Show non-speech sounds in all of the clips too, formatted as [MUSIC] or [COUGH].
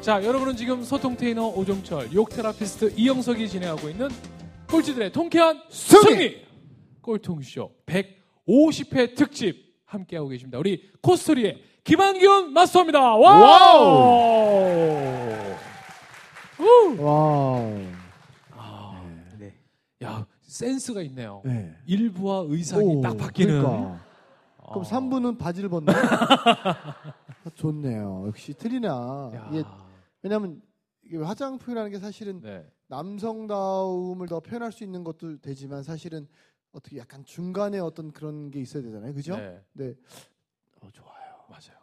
자, 여러분은 지금 소통테이너 오종철, 욕 therapist 이영석이 진행하고 있는 꼴찌들의 통쾌한 승리! 승리! 꼴통쇼 150회 특집 함께하고 계십니다. 우리 코스토리의 김한균 마스터입니다. Wow! 우! Wow. 아, 네. 야, 센스가 있네요. 네. 1부와 의상이 오, 딱 바뀌는. 그러니까. 그럼 어. 3부는 바지를 벗나? [LAUGHS] 좋네요. 역시 틀리나. 야. 왜냐면 이게 화장품이라는 게 사실은 네. 남성다움을 더 표현할 수 있는 것도 되지만 사실은 어떻게 약간 중간에 어떤 그런 게 있어야 되잖아요. 그죠? 네. 네. 어, 좋아요. 맞아요.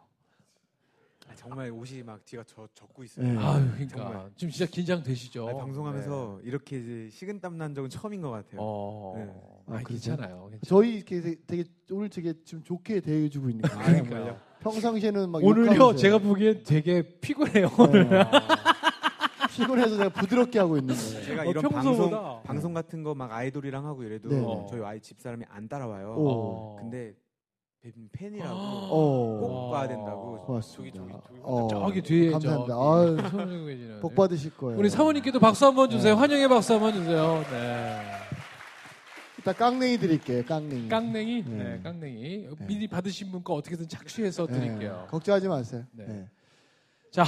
아, 정말 옷이 막 뒤가 져, 젖고 있어요. 네. 아유, 그러니까 정말. 지금 진짜 긴장되시죠. 아, 방송하면서 이렇게 이제 식은땀 난 적은 처음인 것 같아요. 어, 네. 아, 아, 괜찮아요. 괜찮아요. 저희 이렇게 되게, 되게 오늘 되게 지금 좋게 대해주고 있는 거예요. 그러니까요. 평상시에는 막 오늘요, 욕하면서 제가 보기엔 되게 피곤해요. 네. 피곤해서 내가 부드럽게 하고 있는 거예요. 제가 어, 이런 평소보다. 방송 방송 같은 거 막 아이돌이랑 하고 이래도 네. 저희 아이 집 사람이 안 따라와요. 오. 어. 근데 팬이라고 어. 꼭 봐야 된다고. 고맙습니다. 저기 저기 저기 어. 저기 뒤에 감사합니다. 계시는 복 받으실 거예요. 우리 사모님께도 박수 한번 주세요. 네. 환영의 박수 한번 주세요. 네. 이따 깡냉이 드릴게요. 깡냉이. 깡냉이, 네. 네, 깡냉이. 미리 받으신 분 거 어떻게든 착취해서 네. 드릴게요. 걱정하지 마세요. 네. 네. 자,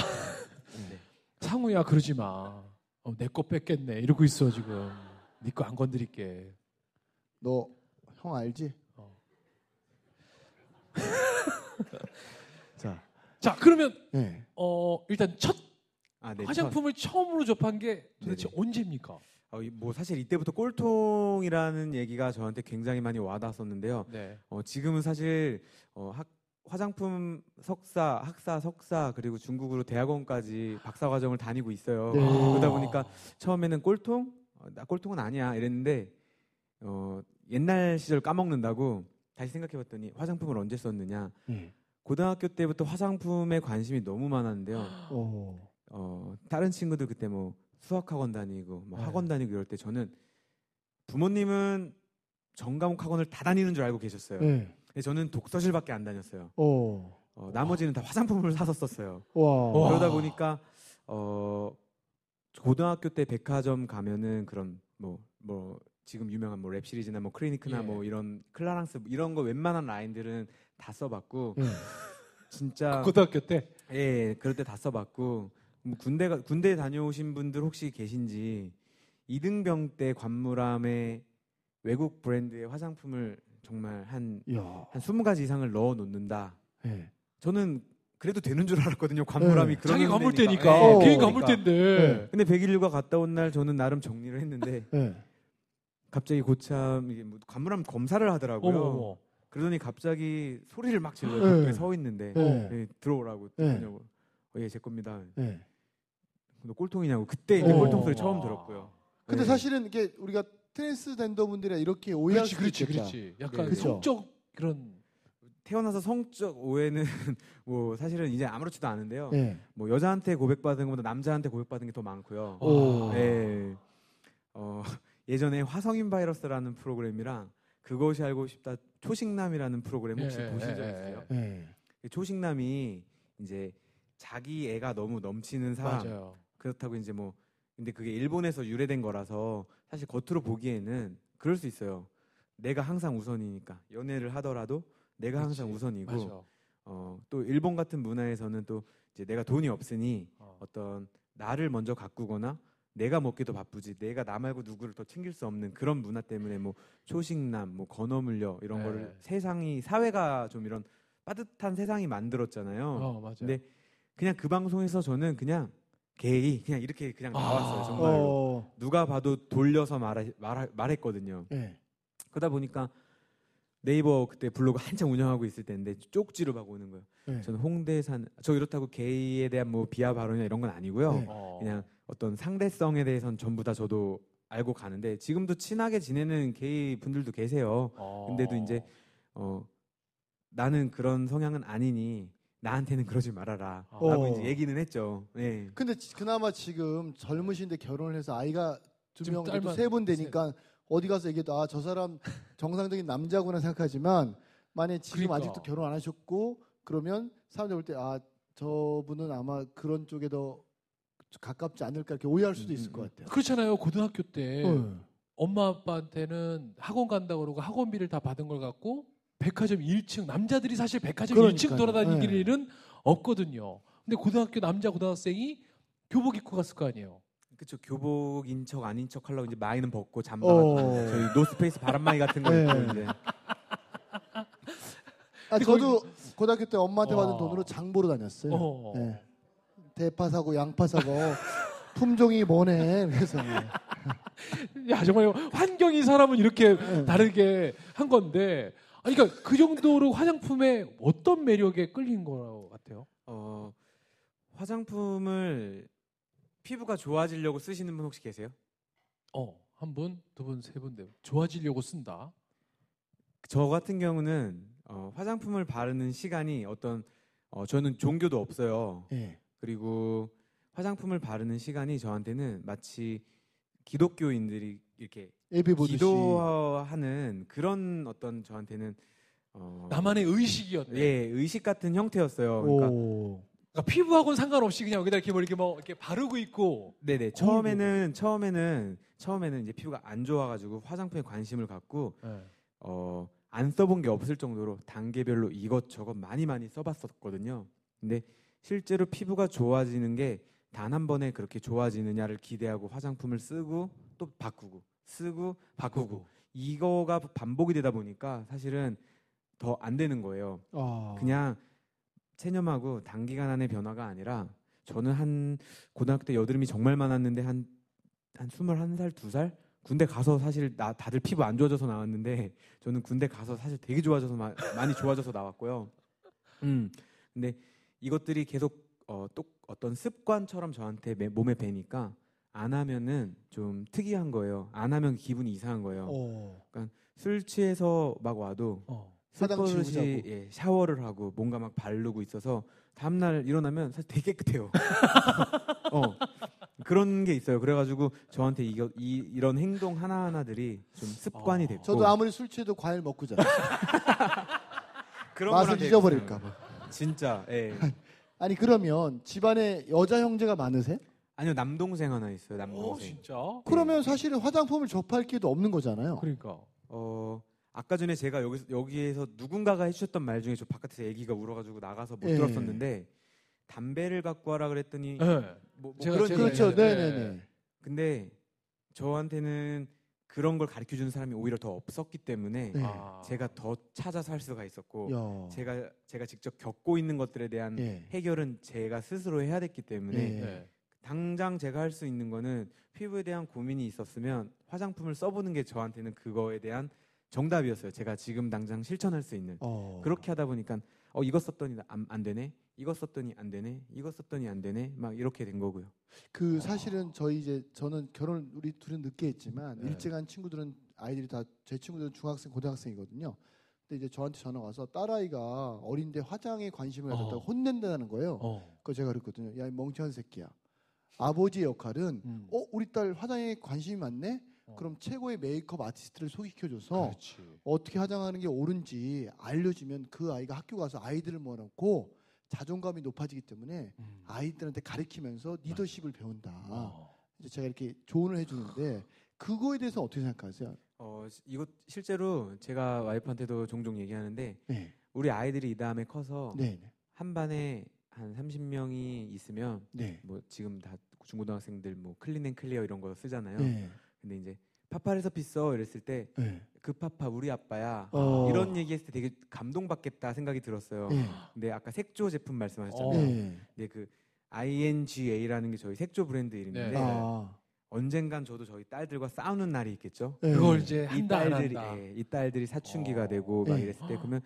네. [LAUGHS] 상우야 그러지 마. 어, 내거 뺏겠네. 이러고 있어 지금. 네 거 안 건드릴게. 너 형 알지? 어. [LAUGHS] 자, 자, 그러면 네. 어, 일단 첫 아, 네. 화장품을 처음으로 접한 게 도대체 네네. 언제입니까? 어, 이- 뭐 사실 이때부터 꼴통이라는 얘기가 저한테 굉장히 많이 와닿았었는데요. 네. 어, 지금은 사실 어, 학, 화장품 석사, 학사, 석사 그리고 중국으로 대학원까지 박사 과정을 다니고 있어요. 네. 그러다 보니까 처음에는 꼴통, 어, 나 꼴통은 아니야 이랬는데 어, 옛날 시절 까먹는다고 다시 생각해봤더니 화장품을 언제 썼느냐. 네. 고등학교 때부터 화장품에 관심이 너무 많았는데요. 오. 어, 다른 친구들 그때 뭐 수학학원 다니고 뭐 네. 학원 다니고 이럴 때 저는 부모님은 전과목 학원을 다 다니는 줄 알고 계셨어요. 네. 근데 저는 독서실밖에 안 다녔어요. 오. 어, 나머지는 다 화장품을 사서 썼어요. 와. 와. 그러다 보니까 어, 고등학교 때 백화점 가면은 그런 뭐뭐 지금 유명한 뭐 랩 시리즈나 뭐 크리니크나 예. 뭐 이런 클라랑스 뭐 이런 거 웬만한 라인들은 다 써봤고 네. 진짜 고등학교 때. 예, 그럴 때 다 써봤고 뭐 군대가 군대 다녀오신 분들 혹시 계신지 이등병 때 관무람에 외국 브랜드의 화장품을 정말 한한 야. 20가지 이상을 넣어 놓는다. 네. 저는 그래도 되는 줄 알았거든요. 관무람이 네. 그런 자기. 때니까. 예, 어. 개인. 관물 때인데. 근데 백일류가 갔다 온 날 저는 나름 정리를 했는데 네. 갑자기 고참 이게 뭐 관무람 검사를 하더라고요. 어머, 어머. 그러더니 갑자기 소리를 막 질러요. 네. 서 있는데 네. 예, 들어오라고 네. 예, 제 겁니다. 네. 너 꼴통이냐고 그때 이제 어. 꼴통 소리 처음 들었고요. 근데 네. 사실은 이게 우리가 트랜스젠더 분들이 이렇게 오해할 그렇지, 수 그렇지, 있겠다. 그렇지. 약간 네. 그쵸. 성적 그런. 태어나서 성적 오해는 [LAUGHS] 뭐 사실은 이제 아무렇지도 않은데요. 네. 뭐 여자한테 고백받은 것보다 남자한테 고백받은 게 더 많고요. 오. 네. 어, [LAUGHS] 예전에 화성인 바이러스라는 프로그램이랑 그것이 알고 싶다 초식남이라는 프로그램 혹시 예, 보신 예, 적 예, 있어요? 네. 초식남이 이제 자기 애가 너무 넘치는 사람 맞아요. 그렇다고 이제 뭐 근데 그게 일본에서 유래된 거라서 사실 겉으로 보기에는 그럴 수 있어요. 내가 항상 우선이니까 연애를 하더라도 내가 항상. 우선이고 맞아. 어, 또 일본 같은 문화에서는 또 이제 내가 돈이 없으니 어. 어떤 나를 먼저 가꾸거나 내가 먹기도 바쁘지 내가 나 말고 누구를 더 챙길 수 없는 그런 문화 때문에 뭐 초식남, 뭐 건어물려 이런 네. 거를 세상이 사회가 좀 이런 빠듯한 세상이 만들었잖아요. 어, 맞아요. 근데 그냥 그 방송에서 저는 그냥 게이 그냥 이렇게 그냥 아. 나왔어요 정말로 어. 누가 봐도 돌려서 말하, 말하, 말했거든요. 네. 그러다 보니까 네이버 그때 블로그 한창 운영하고 있을 때인데 쪽지로 막 오는 거예요. 네. 저는 홍대산 저 이렇다고 게이에 대한 뭐 비하 발언이나 이런 건 아니고요. 네. 어. 그냥 어떤 상대성에 대해서는 전부 다 저도 알고 가는데 지금도 친하게 지내는 게이 분들도 계세요. 어. 근데도 이제 어 나는 그런 성향은 아니니 나한테는 그러지 말아라. 어. 라고 이제 얘기는 했죠. 네. 근데 지- 그나마 지금 젊으신데 결혼을 해서 아이가 두 지금 명, 딸만 세 분 되니까 어디 가서 얘기해도 아 저 사람 정상적인 남자구나 생각하지만 만약에 지금 그러니까. 아직도 결혼 안 하셨고 그러면 사람들 볼 때 아 저분은 아마 그런 쪽에 더 가깝지 않을까 이렇게 오해할 수도 음, 있을 음, 것 음. 같아요. 그렇잖아요. 고등학교 때 어. 엄마 아빠한테는 학원 간다고 그러고 학원비를 다 받은 걸 갖고 백화점 1층 남자들이 사실 백화점 그러니까요. 1층 돌아다니는 네. 일은 없거든요. 근데 고등학교 남자 고등학생이 교복 입고 갔을 거 아니에요. 그쵸 교복인 척 아닌 척 하려고 이제 마이는 벗고 잠바 어. 저희 노스페이스 바람막이 같은 거 네. 입고 이제 아, 저도 고등학교 때 엄마한테 받은 와. 돈으로 장 보러 다녔어요. 어. 네. 대파 사고 양파 사고 [LAUGHS] 품종이 뭐네. 그래서 [LAUGHS] 야 정말 환경이 사람은 이렇게 네. 다르게 한 건데, 아니, 그러니까 그 정도로 화장품에 어떤 매력에 끌린 거 같아요? 어, 화장품을 피부가 좋아지려고 쓰시는 분 혹시 계세요? 어, 한 분, 두 분, 세 분, 네 분. 좋아지려고 쓴다. 저 같은 경우는 어, 화장품을 바르는 시간이 어떤 어, 저는 종교도 없어요. 예. 그리고 화장품을 바르는 시간이 저한테는 마치 기독교인들이 이렇게 예배 보듯이. 기도하는 그런 어떤 저한테는 어, 나만의 의식이었네. 예 의식 같은 형태였어요. 그러니까 오. 그러니까 피부하고는 상관없이 그냥 여기다 이렇게 뭐 이렇게 뭐 이렇게 바르고 있고. 네네 처음에는 처음에는 처음에는 이제 피부가 안 좋아가지고 화장품에 관심을 갖고 어, 안 써본 게 없을 정도로 단계별로 이것저것 많이 많이 써봤었거든요. 근데 실제로 피부가 좋아지는 게 단 한 번에 그렇게 좋아지느냐를 기대하고 화장품을 쓰고 또 바꾸고 쓰고 바꾸고 이거가 반복이 되다 보니까 사실은 더 안 되는 거예요. 아. 그냥 체념하고 단기간 안의 변화가 아니라 저는 한 고등학교 때 여드름이 정말 많았는데 한한 21살, 2살 군대 가서 사실 나 다들 피부 안 좋아져서 나왔는데 저는 군대 가서 사실 되게 좋아져서 마- 많이 좋아져서 나왔고요. 음. 근데 이것들이 계속 어, 또 어떤 습관처럼 저한테 매- 몸에 배니까 안 하면은 좀 특이한 거예요. 안 하면 기분이 이상한 거예요. 어. 술 취해서 막 와도 어. 화장 지우자고. 예, 샤워를 하고 뭔가 막 바르고 있어서 다음날 일어나면 사실 되게 깨끗해요. [LAUGHS] 어, 그런 게 있어요. 그래가지고 저한테 이거, 이, 이런 행동 하나하나들이 좀 습관이 어. 됐고 저도 아무리 술 취해도 과일 먹고 자요. [LAUGHS] 그런 맛을 거랑 되게 잊어버릴까 봐. 비슷해요. 진짜 예. 아니 그러면 집안에 여자 형제가 많으세요? 아니요 남동생 하나 있어요. 어, 남동생. 진짜? 그러면 사실은 화장품을 접할 기회도 없는 거잖아요. 그러니까. 어 아까 전에 제가 여기서 여기에서 누군가가 해주셨던 말 중에 저 바깥에서 아기가 울어가지고 나가서 못 예. 들었었는데 담배를 갖고 와라 그랬더니 네. 뭐, 뭐 제가- 그런 제가 얘기 그렇죠. 네, 네, 네. 네, 네. 근데 저한테는 그런 걸 가르쳐 주는 사람이 오히려 더 없었기 때문에 네. 아. 제가 더 찾아서 할 수가 있었고 야. 제가 제가 직접 겪고 있는 것들에 대한 예. 해결은 제가 스스로 해야 됐기 때문에 예. 네. 당장 제가 할 수 있는 거는 피부에 대한 고민이 있었으면 화장품을 써보는 게 저한테는 그거에 대한 정답이었어요. 제가 지금 당장 실천할 수 있는 어. 그렇게 하다 보니까 어 이거 썼더니 안, 안 되네, 이거 썼더니 안 되네, 이거 썼더니 안 되네, 막 이렇게 된 거고요. 그 사실은 저희 이제 저는 결혼 우리 둘은 늦게 했지만 네. 일찍 한 친구들은 아이들이 다 제 친구들은 중학생 고등학생이거든요. 근데 이제 저한테 전화 와서 딸아이가 어린데 화장에 관심을 가졌다고 어. 혼낸다는 거예요. 어. 그 제가 그랬거든요. 야, 이 멍청한 새끼야. 아버지의 역할은 음. 어, 우리 딸 화장에 관심이 많네. 어. 그럼 최고의 메이크업 아티스트를 소개시켜줘서 그렇지. 어떻게 화장하는 게 옳은지 알려주면 그 아이가 학교 가서 아이들을 모아놓고 자존감이 높아지기 때문에 음. 아이들한테 가르치면서 리더십을 배운다. 어. 이제 제가 이렇게 조언을 해주는데 그거에 대해서 어떻게 생각하세요? 어 이거 실제로 제가 와이프한테도 종종 얘기하는데 네, 우리 아이들이 이 다음에 커서 네, 네, 한 반에 한 30명이 있으면 네. 뭐 지금 다 중고등학생들 뭐 클린 앤 클리어 이런 거 쓰잖아요. 네, 근데 이제 파파에서 비싸 이랬을 때그 네. 파파 우리 아빠야 어. 이런 얘기했을 때 되게 감동받겠다 생각이 들었어요. 네, 근데 아까 색조 제품 말씀하셨잖아요. 어. 네. 근데 그 INGA라는 게 저희 색조 브랜드 이름인데 네. 아, 언젠간 저도 저희 딸들과 싸우는 날이 있겠죠. 네. 그걸 이제 이 딸들이 한다. 예, 이 딸들이 사춘기가 어. 되고 막 네. 이랬을 때 그러면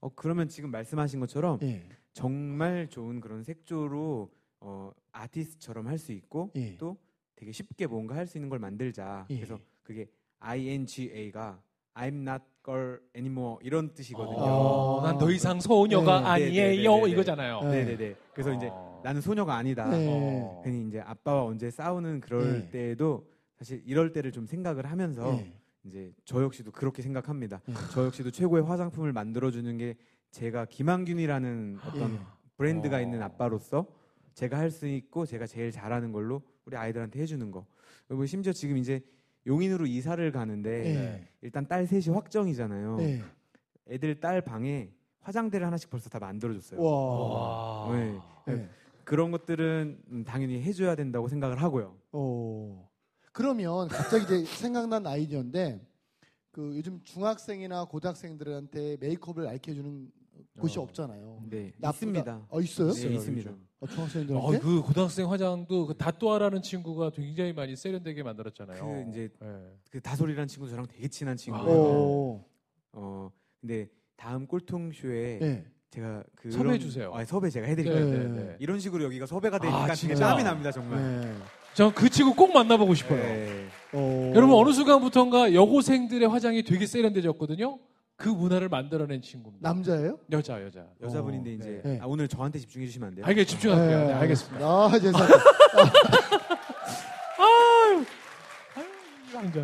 어 그러면 지금 말씀하신 것처럼 네, 정말 좋은 그런 색조로 어 아티스트처럼 할 수 있고 예. 또 되게 쉽게 뭔가 할 수 있는 걸 만들자. 예. 그래서 그게 INGA가 I'm not girl anymore 이런 뜻이거든요. 어, 난더 이상 소녀가 네. 아니에요 네네네네. 이거잖아요. 네. 네네네. 그래서 이제 어. 나는 소녀가 아니다. 네. 어. 괜히 이제 아빠와 언제 싸우는 그럴 네. 때에도 사실 이럴 때를 좀 생각을 하면서 네. 이제 저 역시도 그렇게 생각합니다. 네. 저 역시도 최고의 화장품을 만들어주는 게 제가 김한균이라는 어떤 예. 브랜드가 어. 있는 아빠로서 제가 할 수 있고 제가 제일 잘하는 걸로 우리 아이들한테 해주는 거. 그리고 심지어 지금 이제 용인으로 이사를 가는데 네. 일단 딸 셋이 확정이잖아요. 네. 애들 딸 방에 화장대를 하나씩 벌써 다 만들어줬어요. 와. 와. 네. 네. 그런 것들은 음, 당연히 해줘야 된다고 생각을 하고요. 어. 그러면 갑자기 이제 생각난 아이디어인데 그 요즘 중학생이나 고등학생들한테 메이크업을 알려주는 곳이 어. 없잖아요. 네, 나쁘다. 있습니다. 어 있어요? 네, 있습니다. 어, 중학생들한테? 어, 그 고등학생 화장도 그 다또아라는 친구가 굉장히 많이 세련되게 만들었잖아요. 그 이제 네. 그 다솔이라는 친구 저랑 되게 친한 친구예요. 어. 어, 근데 다음 꼴통 쇼에 네. 제가 그 섭외해 주세요. 아, 섭외 제가 네, 해드릴게요. 네. 네, 네. 이런 식으로 여기가 섭외가 되니까 아, 되게 진짜? 땀이 납니다 정말. 네. 저그 친구 꼭 만나보고 싶어요. 네. 어. 여러분 어느 순간부터인가 여고생들의 화장이 되게 세련돼졌거든요. 그 문화를 만들어낸 친구입니다. 남자예요? 여자 여자. 여자분인데 어, 이제 네. 아, 오늘 저한테 집중해 주시면 안 돼요? 알게 집중할게요. 네, 네. 알겠습니다. 아, 죄송합니다. [LAUGHS]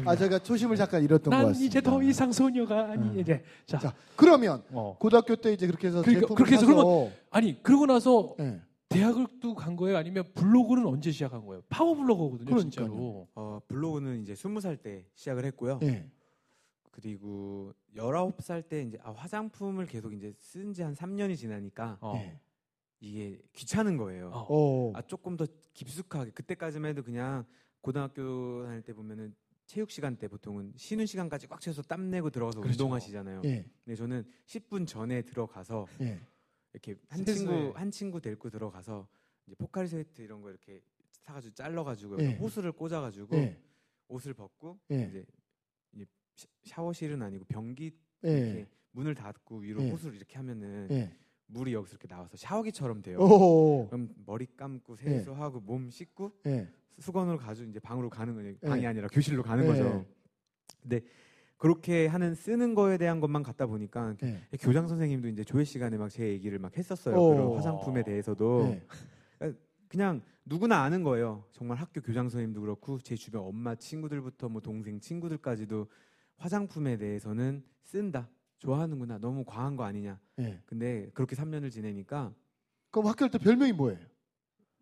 아, 제가 초심을 잠깐 잃었던 것난 같습니다. 이제 더 이상 소녀가 아니 음. 이제 자, 자, 그러면 어. 고등학교 때 이제 그렇게 해서 그러니까 제품을 그렇게 해서 사서 아니 그러고 나서 네. 대학을 또 간 거예요? 아니면 블로그는 언제 시작한 거예요? 파워 블로거거든요, 그러니까요. 진짜로. 어, 블로그는 이제 스무 살 때 시작을 했고요. 네. 그리고 열아홉 살 때 이제 아, 화장품을 계속 이제 쓴 지한 3년이 지나니까 어. 네. 이게 귀찮은 거예요. 어. 어. 아 조금 더 깊숙하게 그때까지만 해도 그냥 고등학교 다닐 때 보면은 체육 시간 때 보통은 쉬는 시간까지 꽉 채워서 땀 내고 들어가서 그렇죠. 운동하시잖아요. 예. 근데 저는 10분 전에 들어가서 예. 이렇게 한. 친구 한 친구 데리고 들어가서 이제 포카리 스웨트 이런 거 이렇게 사가지고 잘라가지고 예. 호스를 꽂아가지고 예. 옷을 벗고 예. 이제, 이제 샤- 샤워실은 아니고 변기 예. 이렇게 문을 닫고 위로 예. 호스를 이렇게 하면은 예. 물이 여기서 이렇게 나와서 샤워기처럼 돼요. 오. 그럼 머리 감고 예. 세수하고 몸 씻고 예. 수건으로 가지고 이제 방으로 가는 거예요. 예. 방이 아니라 교실로 가는 예. 거죠. 근데 그렇게 하는 쓰는 거에 대한 것만 갖다 보니까 예. 교장 선생님도 이제 조회 시간에 막 제 얘기를 막 했었어요. 오. 그런 화장품에 대해서도 예. 그냥 누구나 아는 거예요. 정말 학교 교장 선생님도 그렇고 제 주변 엄마 친구들부터 뭐 동생 친구들까지도 화장품에 대해서는 쓴다. 좋아하는구나. 너무 과한 거 아니냐. 예. 근데 그렇게 3년을 지내니까 그럼 학교 때 별명이 뭐예요?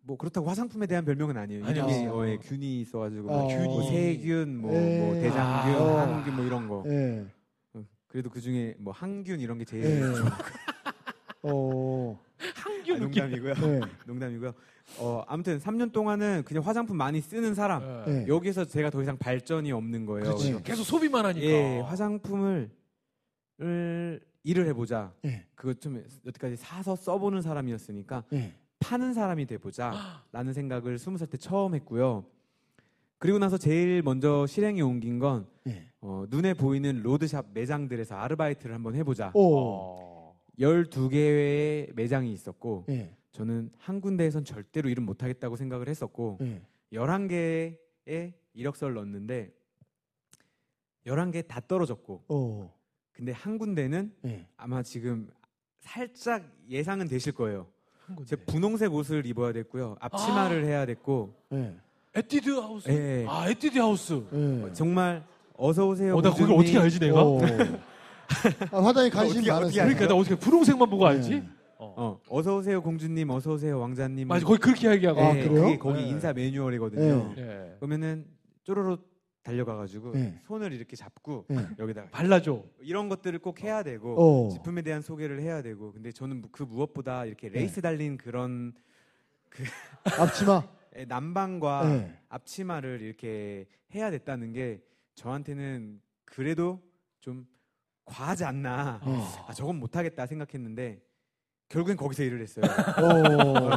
뭐 그렇다고 화장품에 대한 별명은 아니에요. 아니요. 이름이 어, 예, 균이 있어가지고 뭐 아, 균이, 뭐 세균, 뭐, 예. 뭐 대장균, 아. 항균 뭐 이런 거. 예. 어, 그래도 그 중에 뭐 항균 이런 게 제일 예. 좋아. [LAUGHS] 어. 한규 아, 느낌. 농담이고요. 네. [LAUGHS] 농담이고요. 어 아무튼 3년 동안은 그냥 화장품 많이 쓰는 사람. 네. 여기서 제가 더 이상 발전이 없는 거예요. 그렇지. 네. 계속 소비만 하니까. 예, 화장품을 을 일을 해보자. 예. 그거 좀 여태까지 사서 써보는 사람이었으니까 예. 파는 사람이 돼보자라는 생각을 스무 살 때 처음 했고요. 그리고 나서 제일 먼저 실행에 옮긴 건 예. 어, 눈에 보이는 로드샵 매장들에서 아르바이트를 한번 해보자. 오. 어. 12개의 매장이 있었고 예. 저는 한 군데에선 절대로 일은 못하겠다고 생각을 했었고 예. 11개의 이력서를 넣었는데 11개 다 떨어졌고 오. 근데 한 군데는 예. 아마 지금 살짝 예상은 되실 거예요. 한 군데. 제 분홍색 옷을 입어야 됐고요. 앞치마를 해야 됐고 예. 에뛰드 하우스. 예. 아, 에뛰드 하우스. 예. 정말 어서 오세요. 어, 나 거기 공주님. 어떻게 알지 내가? 오. 아, 화장에 관심이 어떻게-. 어떻게 그러니까 나 어떻게 분홍색만 보고 알지? 예. 어. 어, 어서 오세요 공주님, 어서 오세요 왕자님. 맞아, 거기 그렇게 이야기하고. 예, 아, 그래요? 그게 거기 예. 인사 매뉴얼이거든요. 예. 예. 그러면은 쪼로로 달려가가지고 예. 손을 이렇게 잡고 예. 여기다가 발라줘. 이런 것들을 꼭 해야 되고 오. 제품에 대한 소개를 해야 되고 근데 저는 그 무엇보다 이렇게 레이스 달린 그런 [LAUGHS] 앞치마. 에, [LAUGHS] 남방과 예. 앞치마를 이렇게 해야 됐다는 게 저한테는 그래도 좀 과하지 않나. 예. 아, 저건 못하겠다 생각했는데 결국엔 거기서 일을 했어요. [LAUGHS] 오.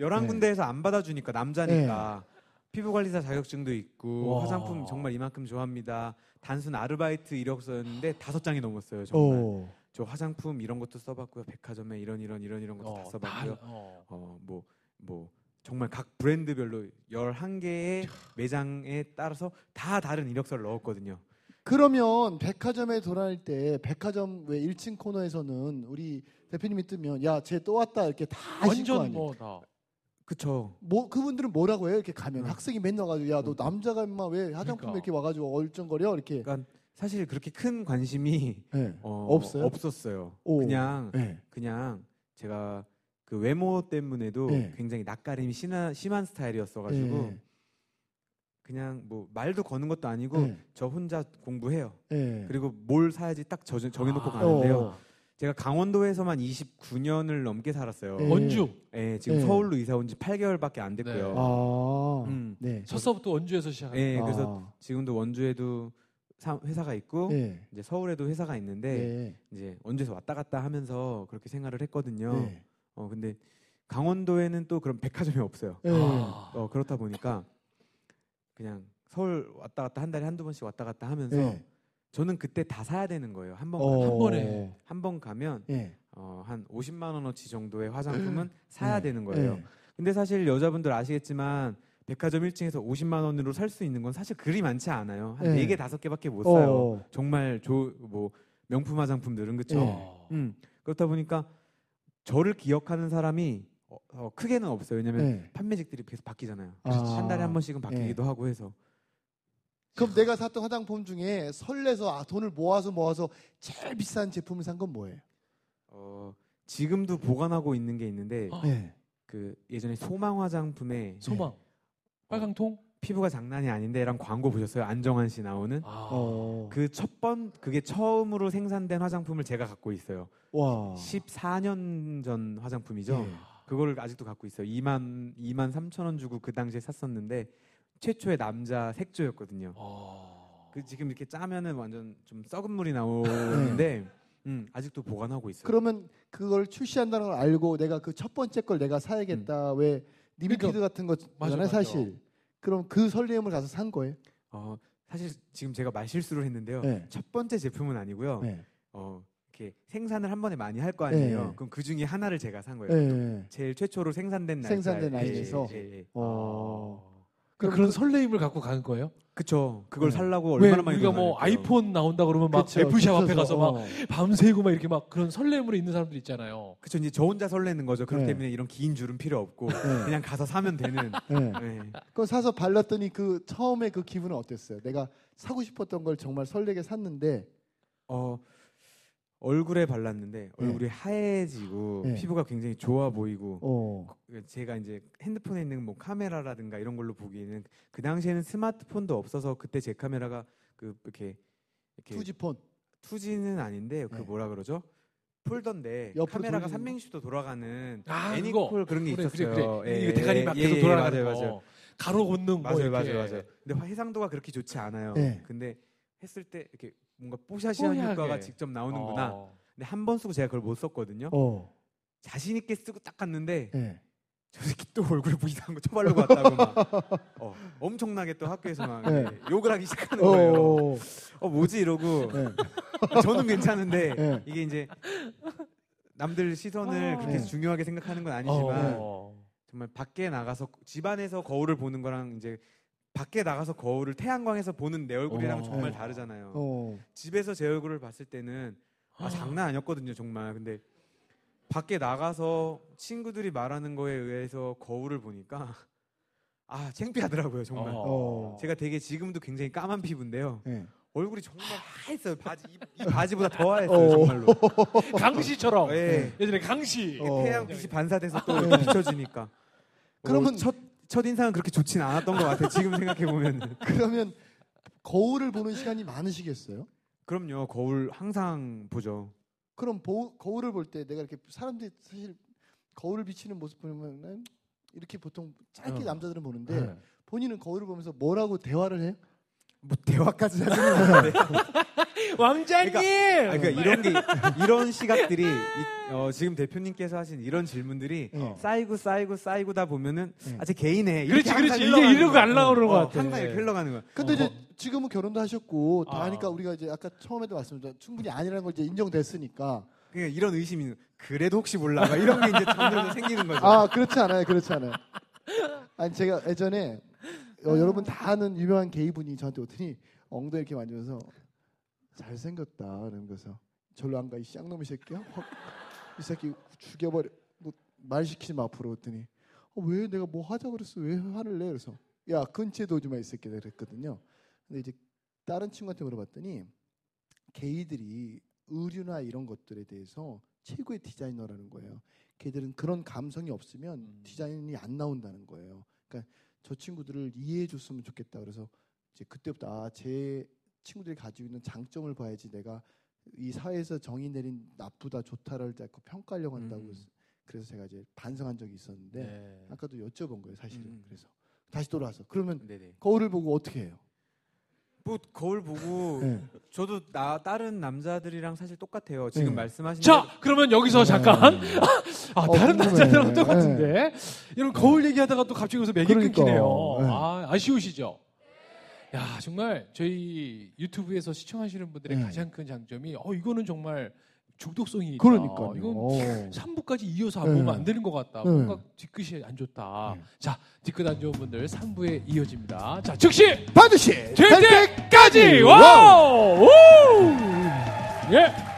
열한 네. 군데에서 안 받아주니까 남자니까 피부관리사 자격증도 있고 와. 화장품 정말 이만큼 좋아합니다. 단순 아르바이트 이력서였는데 다섯 장이 넘었어요. 정말 오. 저 화장품 이런 것도 써봤고요. 백화점에 이런 이런 이런 이런 것도 다 써봤고요. 어. 어 뭐 뭐 정말 각 브랜드별로 11개의 매장에 따라서 다 다른 이력서를 넣었거든요. 그러면 백화점에 돌아다닐 때 백화점 왜 1층 코너에서는 우리 대표님이 뜨면 야 쟤 또 왔다 이렇게 다 하실 거 완전 아니에요. 뭐 다. 그쵸. 뭐 그분들은 뭐라고 해요? 이렇게 가면 음. 학생이 맨날 와가지고 야너 음. 남자가 임마 왜 화장품 그러니까. 이렇게 와가지고 얼쩡거려 이렇게 그러니까 사실 그렇게 큰 관심이 네. 어, 없어요? 없었어요. 오. 그냥 네. 그냥 제가 그 외모 때문에도 네. 굉장히 낯가림이 심한, 심한 스타일이었어가지고 예. 그냥 뭐 말도 거는 것도 아니고 예. 저 혼자 공부해요. 예. 그리고 뭘 사야지 딱 저, 정해놓고 아. 가는데요. 어. 제가 강원도에서만 29년을 넘게 살았어요. 예. 원주 예, 지금 네. 서울로 이사 온 지 8개월밖에 안 됐고요. 네. 아. 음. 네. 첫서부터 원주에서 시작한 예, 아. 그래서 지금도 원주에도 사- 회사가 있고 예. 이제 서울에도 회사가 있는데 네. 이제 원주에서 왔다 갔다 하면서 그렇게 생활을 했거든요. 네. 어 근데 강원도에는 또 그런 백화점이 없어요. 예. 아. 어 그렇다 보니까 그냥 서울 왔다 갔다 한 달에 한두 번씩 왔다 갔다 하면서 예. 저는 그때 다 사야 되는 거예요. 한 번 어. 한 번에. 한 번 가면 예. 어, 한 50만 원어치 정도의 화장품은 사야 네. 되는 거예요. 예. 근데 사실 여자분들 아시겠지만 백화점 1층에서 50만 원으로 살 수 있는 건 사실 그리 많지 않아요. 한 네. 네개 다섯 개밖에 못 사요. 어. 정말 조, 뭐 명품 화장품들은 그렇죠. 네. 음, 그렇다 보니까 저를 기억하는 사람이 어, 어, 크게는 없어요. 왜냐면 네. 판매직들이 계속 바뀌잖아요. 아. 한 달에 한 번씩은 바뀌기도 하고 해서 그럼 내가 샀던 화장품 중에 설레서 아, 돈을 모아서 모아서 제일 비싼 제품을 산 건 뭐예요? 어, 지금도 보관하고 있는 게 있는데 아. 예. 그 예전에 소망 화장품에 소망 빨강통 피부가 장난이 아닌데랑 광고 보셨어요? 안정환 씨 나오는 아. 어. 그첫 번 그게 처음으로 생산된 화장품을 제가 갖고 있어요. 와. 14년 전 화장품이죠. 예. 그거를 아직도 갖고 있어요. 2만 2만 3천 원 주고 그 당시에 샀었는데 최초의 남자 색조였거든요. 아. 그 지금 이렇게 짜면은 완전 좀 썩은 물이 나오는데 음, 아직도 보관하고 있어요. 그러면 그걸 출시한다는 걸 알고 내가 그 첫 번째 걸 내가 사야겠다. 왜 limited 같은 맞아, 거잖아요, 맞아. 사실. 그럼 그 설렘을 가서 산 거예요? 어, 사실 지금 제가 말실수를 했는데요. 네. 첫 번째 제품은 아니고요. 네. 어, 이렇게 생산을 한 번에 많이 할 거 아니에요. 네. 그럼 그 중에 하나를 제가 산 거예요. 예. 제일 최초로 생산된 날짜. 생산된 예, 라인에서? 예, 예, 예. 어. 그 그런 설레임을 갖고 가는 거예요? 그쵸. 그걸 네. 살라고 왜 얼마나 많이 우리가 돈 뭐. 아이폰 나온다 그러면 막 그쵸, 애플샵 앞에 가서 막 어. 밤새고 막 이렇게 막 그런 설렘으로 있는 사람들 있잖아요. 그쵸. 이제 저 혼자 설레는 거죠. 그렇기 네. 때문에 이런 긴 줄은 필요 없고 네. 그냥 가서 사면 되는. [LAUGHS] 네. 네. 그거 사서 발랐더니 그 처음에 그 기분은 어땠어요? 내가 사고 싶었던 걸 정말 설레게 샀는데 어, 얼굴에 발랐는데 얼굴이 하얘지고 네. 피부가 굉장히 좋아 보이고 어. 제가 이제 핸드폰에 있는 뭐 카메라라든가 이런 걸로 보기에는 그 당시에는 스마트폰도 없어서 그때 제 카메라가 그 이렇게 이렇게 투지폰. 투지는 아닌데 그 네. 뭐라 그러죠? 폴더인데 옆으로 카메라가 돌리는 360도 돌아가는 아, 애니콜 그런 게 그래, 있었어요. 그래, 그래. 예, 이거 대가리 예, 막 예, 계속 예, 돌아가는 맞아요, 거. 맞아요. 가로 걷는 뭐 맞아요, 이렇게. 맞아요, 맞아요. 근데 해상도가 그렇게 좋지 않아요. 네. 근데 했을 때 이렇게 뭔가 뽀샤시한 뽀얗게. 효과가 직접 나오는구나. 어. 근데 한 번 쓰고 제가 그걸 못 썼거든요. 어. 자신 있게 쓰고 딱 갔는데 예. 저 새끼 또 얼굴에 뭐 이상한 거 쳐바르고 왔다고 막 어, 엄청나게 또 학교에서 막 네. 욕을 하기 시작하는 거예요. 어. 어 뭐지 이러고 예. [LAUGHS] 저는 괜찮은데 네. 이게 이제 남들 시선을 아. 그렇게 네. 중요하게 생각하는 건 아니지만 어. 정말 밖에 나가서 집안에서 거울을 보는 거랑 이제 밖에 나가서 거울을 태양광에서 보는 내 얼굴이랑 어. 정말 네. 다르잖아요. 어. 집에서 제 얼굴을 봤을 때는 아, 장난 아니었거든요, 정말. 근데 밖에 나가서 친구들이 말하는 거에 의해서 거울을 보니까 아, 창피하더라고요, 정말. 어. 제가 되게 지금도 굉장히 까만 피부인데요. 예. 얼굴이 정말 하얘어요. 바지 이, 이 바지보다 더 하얘어요, 어. 정말로. [LAUGHS] 강시처럼 예. 예전에 강시. 어. 태양 빛이 반사돼서 또 이렇게 비춰지니까. 그러면- 어, 첫, 첫 인상은 그렇게 좋진 않았던 것 같아요. 지금 생각해 보면. [LAUGHS] 그러면 거울을 보는 시간이 많으시겠어요? 그럼요, 거울 항상 보죠. 그럼 보- 거울을 볼 때 내가 이렇게 사람들이 사실 거울을 비치는 모습 보면은 이렇게 보통 짧게 어. 남자들은 보는데 네. 본인은 거울을 보면서 뭐라고 대화를 해요? 뭐 대화까지 하지는 않는데. [LAUGHS] 왕자님. 아, 그러니까 이런 게 이런 [LAUGHS] 시각들이 이- [LAUGHS] 어, 지금 대표님께서 하신 이런 질문들이 어. 쌓이고 쌓이고 쌓이고다 보면은 네. 아, 제 개인에 그렇지, 그렇지. 이게 이러고. 안 나오는 것 어, 같아. 항상 이렇게 흘러가는 거야. 근데 어. 이제 지금은 결혼도 하셨고 다 아. 하니까 우리가 이제 아까 처음에도 말씀드렸죠 충분히 아니라는 걸 이제 인정됐으니까 그러니까 이런 의심이 있는. 그래도 혹시 몰라 막 이런 게 이제 점점 생기는 거죠. 아 그렇지 않아요 그렇지 않아요 아니 제가 예전에 어, 여러분 다 아는 유명한 게이분이 저한테 오더니 엉덩이 이렇게 만지면서 잘생겼다 그러면서 절로 안 가 이 쌍놈의 새끼야? 확, 이 새끼 죽여버려 뭐, 말 시키지 마 앞으로 그랬더니 어, 왜 내가 뭐 하자 그랬어? 왜 화를 내? 그래서 야 근처에 오지 마 이 새끼 그랬거든요. 근데 이제 다른 친구한테 물어봤더니 게이들이 의류나 이런 것들에 대해서 최고의 디자이너라는 거예요. 걔들은 그런 감성이 없으면 음. 디자인이 안 나온다는 거예요. 그러니까 저 친구들을 이해해 줬으면 좋겠다. 그래서 이제 그때부터 아, 제 친구들이 가지고 있는 장점을 봐야지 내가 이 사회에서 정의 내린 나쁘다 좋다를 자꾸 평가하려고 한다고 음. 그래서 제가 이제 반성한 적이 있었는데 네. 아까도 여쭤본 거예요 사실은 음. 그래서 다시 돌아와서 그러면 네네. 거울을 보고 어떻게 해요? 뭐 거울 보고 네. 저도 나 다른 남자들이랑 사실 똑같아요. 지금 네. 말씀하신 자, 그러면 여기서 잠깐 아, 어, 다른 궁금해. 남자들하고 똑같은데 이런 거울 얘기하다가 또 갑자기 여기서 맥이 그러니까. 끊기네요. 네. 아, 아쉬우시죠? 야, 정말 저희 유튜브에서 시청하시는 분들의 네. 가장 큰 장점이 어 이거는 정말 중독성이 있다. 그러니까요. 이건 어. 3부까지 이어서 안 네. 보면 안 되는 것 같다. 네. 뭔가 뒤끝이 안 좋다. 네. 자, 뒤끝 안 좋은 분들 3부에 이어집니다. 자, 즉시 반드시 될 때까지 와우! 우! 예.